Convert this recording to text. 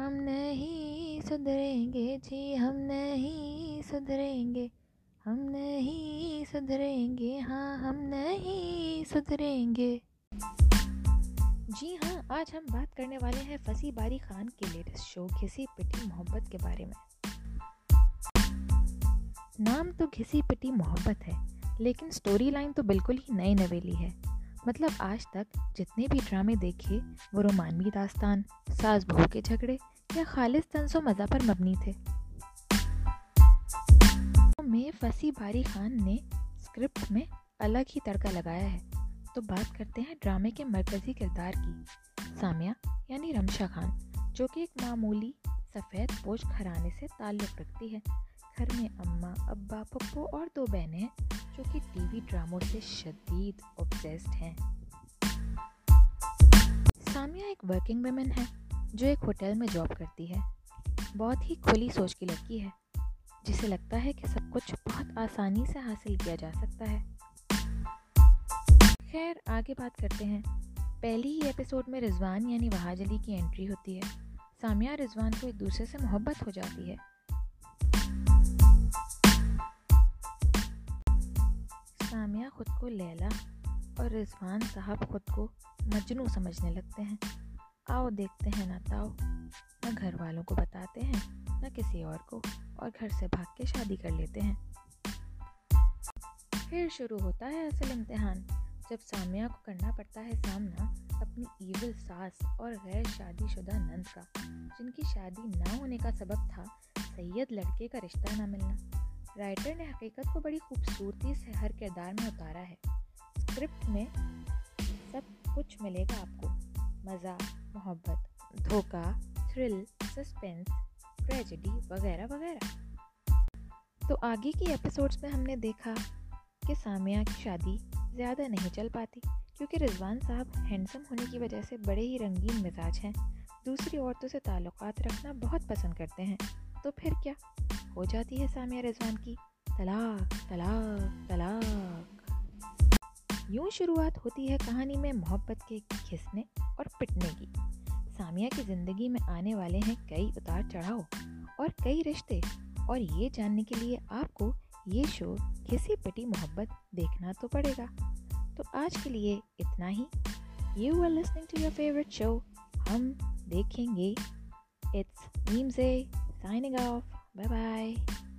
ہم نہیں سدھریں گے جی ہم نہیں سدھریں گے۔ ہم نہیں سدھریں گے ہاں ہم نہیں سدھریں گے۔ جی ہاں آج ہم بات کرنے والے ہیں فصیح باری خان کے لیٹسٹ شو گھسی پٹی محبت کے بارے میں۔ نام تو گھسی پٹی محبت ہے، لیکن سٹوری لائن تو بالکل ہی نئی نویلی ہے۔ مطلب آج تک جتنے بھی ڈرامے دیکھے وہ رومانوی داستان، ساز بہو کے جھگڑے یا خالص تنس و مزہ پر مبنی تھے۔ میں فصیح باری خان نے اسکرپٹ میں الگ ہی تڑکا لگایا ہے۔ تو بات کرتے ہیں ڈرامے کے مرکزی کردار کی۔ سامیہ یعنی رمشا خان، جو کہ ایک معمولی سفید پوش گھرانے سے تعلق رکھتی ہے۔ گھر میں اماں، ابا، پپو اور دو بہنیں جو کہ ٹی وی ڈراموں سے شدید اوبزیسڈ ہیں۔ سامیہ ایک ورکنگ ویمن ہے جو ایک ہوٹل میں جاب کرتی ہے۔ بہت ہی کھلی سوچ کی لڑکی ہے، جسے لگتا ہے کہ سب کچھ بہت آسانی سے حاصل کیا جا سکتا ہے۔ خیر، آگے بات کرتے ہیں۔ پہلی ہی ایپیسوڈ میں رضوان یعنی وہاج علی کی انٹری ہوتی ہے۔ سامیہ رضوان کو ایک دوسرے سے محبت ہو جاتی ہے۔ خود کو لیلا اور رضوان صاحب خود کو مجنو سمجھنے لگتے ہیں۔ آؤ دیکھتے ہیں نہ تاؤ، نہ گھر والوں کو بتاتے ہیں، نہ کسی اور کو، اور گھر سے بھاگ کے شادی کر لیتے ہیں۔ پھر شروع ہوتا ہے اصل امتحان۔ جب سامیہ کو کرنا پڑتا ہے سامنا، اپنی ایول ساس اور غیر شادی شدہ نند کا، جن کی شادی نہ ہونے کا سبب تھا، سید لڑکے کا رشتہ نہ ملنا۔ رائٹر نے حقیقت کو بڑی خوبصورتی سے ہر کردار میں اتارا ہے۔ اسکرپٹ میں سب کچھ ملے گا آپ کو۔ مزہ محبت، دھوکہ، تھرل سسپینس ٹریجڈی وغیرہ وغیرہ۔ تو آگے کی ایپیسوڈس میں ہم نے دیکھا کہ سامیہ کی شادی زیادہ نہیں چل پاتی کیونکہ رضوان صاحب ہینڈسم ہونے کی وجہ سے بڑے ہی رنگین مزاج ہیں۔ دوسری عورتوں سے تعلقات رکھنا بہت پسند کرتے ہیں۔ تو پھر کیا؟ ہو جاتی ہے سامیہ رضوان کی۔ طلاق طلاق طلاق۔ یوں شروعات ہوتی ہے کہانی میں محبت کے کھسنے اور پٹنے کی۔ سامیہ کی زندگی میں آنے والے ہیں کئی اتار چڑھاؤ اور کئی رشتے۔ اور یہ جاننے کے لیے آپ کو یہ شو کسی پٹی محبت دیکھنا تو پڑے گا۔ تو آج کے لیے اتنا ہی۔ You are listening to your favourite show ہم دیکھیں گے۔ It's signing off bye bye